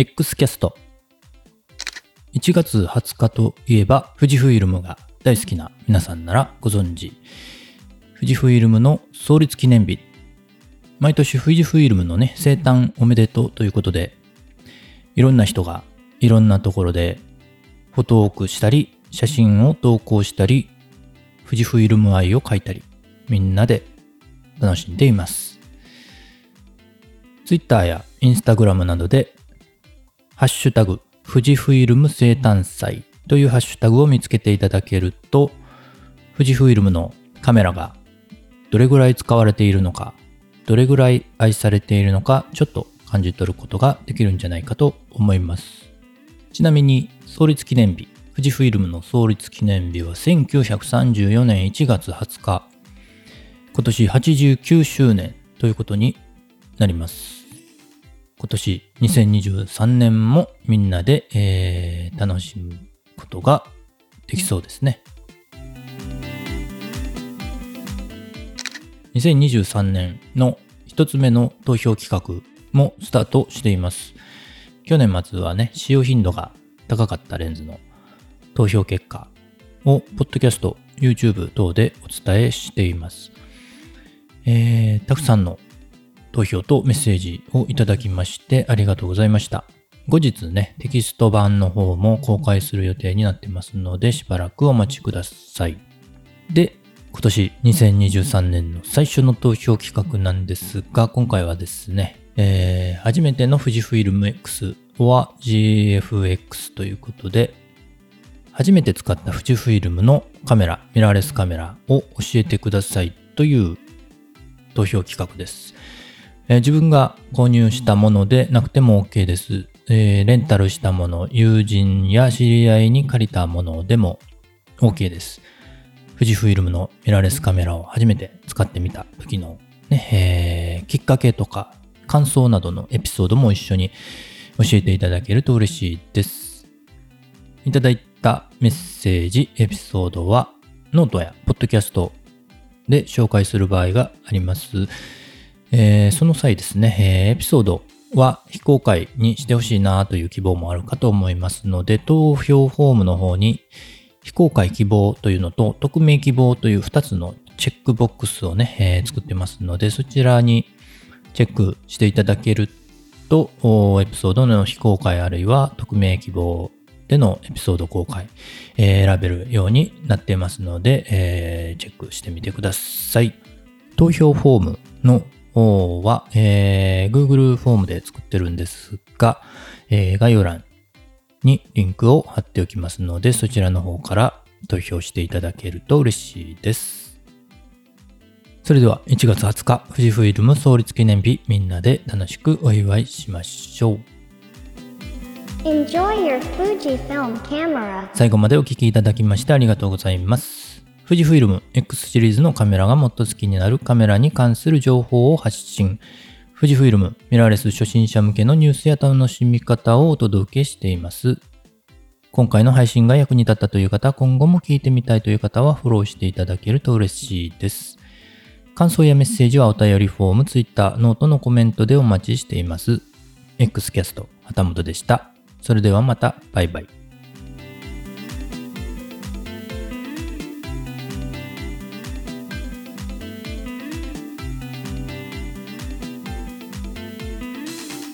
X キャスト。1月20日といえば、富士フイルムが大好きな皆さんならご存知。富士フイルムの創立記念日。毎年富士フイルムのね、生誕おめでとうということで、いろんな人がいろんなところでフォトークしたり、写真を投稿したり、富士フイルム愛を描いたり、みんなで楽しんでいます。Twitter や Instagram などで、ハッシュタグ、富士フイルム生誕祭というハッシュタグを見つけていただけると、富士フイルムのカメラがどれぐらい使われているのか、どれぐらい愛されているのか、ちょっと感じ取ることができるんじゃないかと思います。ちなみに、創立記念日、富士フイルムの創立記念日は1934年1月20日、今年89周年ということになります。今年2023年もみんなで、えー、楽しむことができそうですね。2023年の一つ目の投票企画もスタートしています。去年末はね、使用頻度が高かったレンズの投票結果を、ポッドキャスト、YouTube 等でお伝えしています。えー、たくさんの投票とメッセージをいただきましてありがとうございました。後日ね、テキスト版の方も公開する予定になってますので、しばらくお待ちください。で、今年2023年の最初の投票企画なんですが、今回はですね、えー、初めての富士フイルム X は GFX ということで、初めて使った富士フイルムのカメラ、ミラーレスカメラを教えてくださいという投票企画です。えー、自分が購入したものでなくても OK です。えー、レンタルしたもの、友人や知り合いに借りたものでも OK です。富士フイルムのミラーレスカメラを初めて使ってみた時のね、えー、きっかけとか感想などのエピソードも一緒に教えていただけると嬉しいです。いただいたメッセージ、エピソードはノートやポッドキャストで紹介する場合があります。えー、その際ですね、えー、エピソードは非公開にしてほしいなという希望もあるかと思いますので、投票フォームの方に非公開希望というのと匿名希望という2つのチェックボックスをね、えー、作ってますので、そちらにチェックしていただけると、エピソードの非公開あるいは匿名希望でのエピソード公開、えー、選べるようになっていますので、えー、チェックしてみてください。投票フォームのは、えー、Google フォームで作ってるんですが、えー、概要欄にリンクを貼っておきますので、そちらの方から投票していただけると嬉しいです。それでは1月20日、富士フイルム創立記念日、みんなで楽しくお祝いしましょう。最後までお聴きいただきましてありがとうございます。富士フイルム X シリーズのカメラがもっと好きになるカメラに関する情報を発信。富士フイルムミラーレス初心者向けのニュースや楽しみ方をお届けしています。今回の配信が役に立ったという方、今後も聞いてみたいという方はフォローしていただけると嬉しいです。感想やメッセージはお便りフォーム、Twitter、ノートのコメントでお待ちしています。X キャスト、旗本でした。それではまた、バイバイ。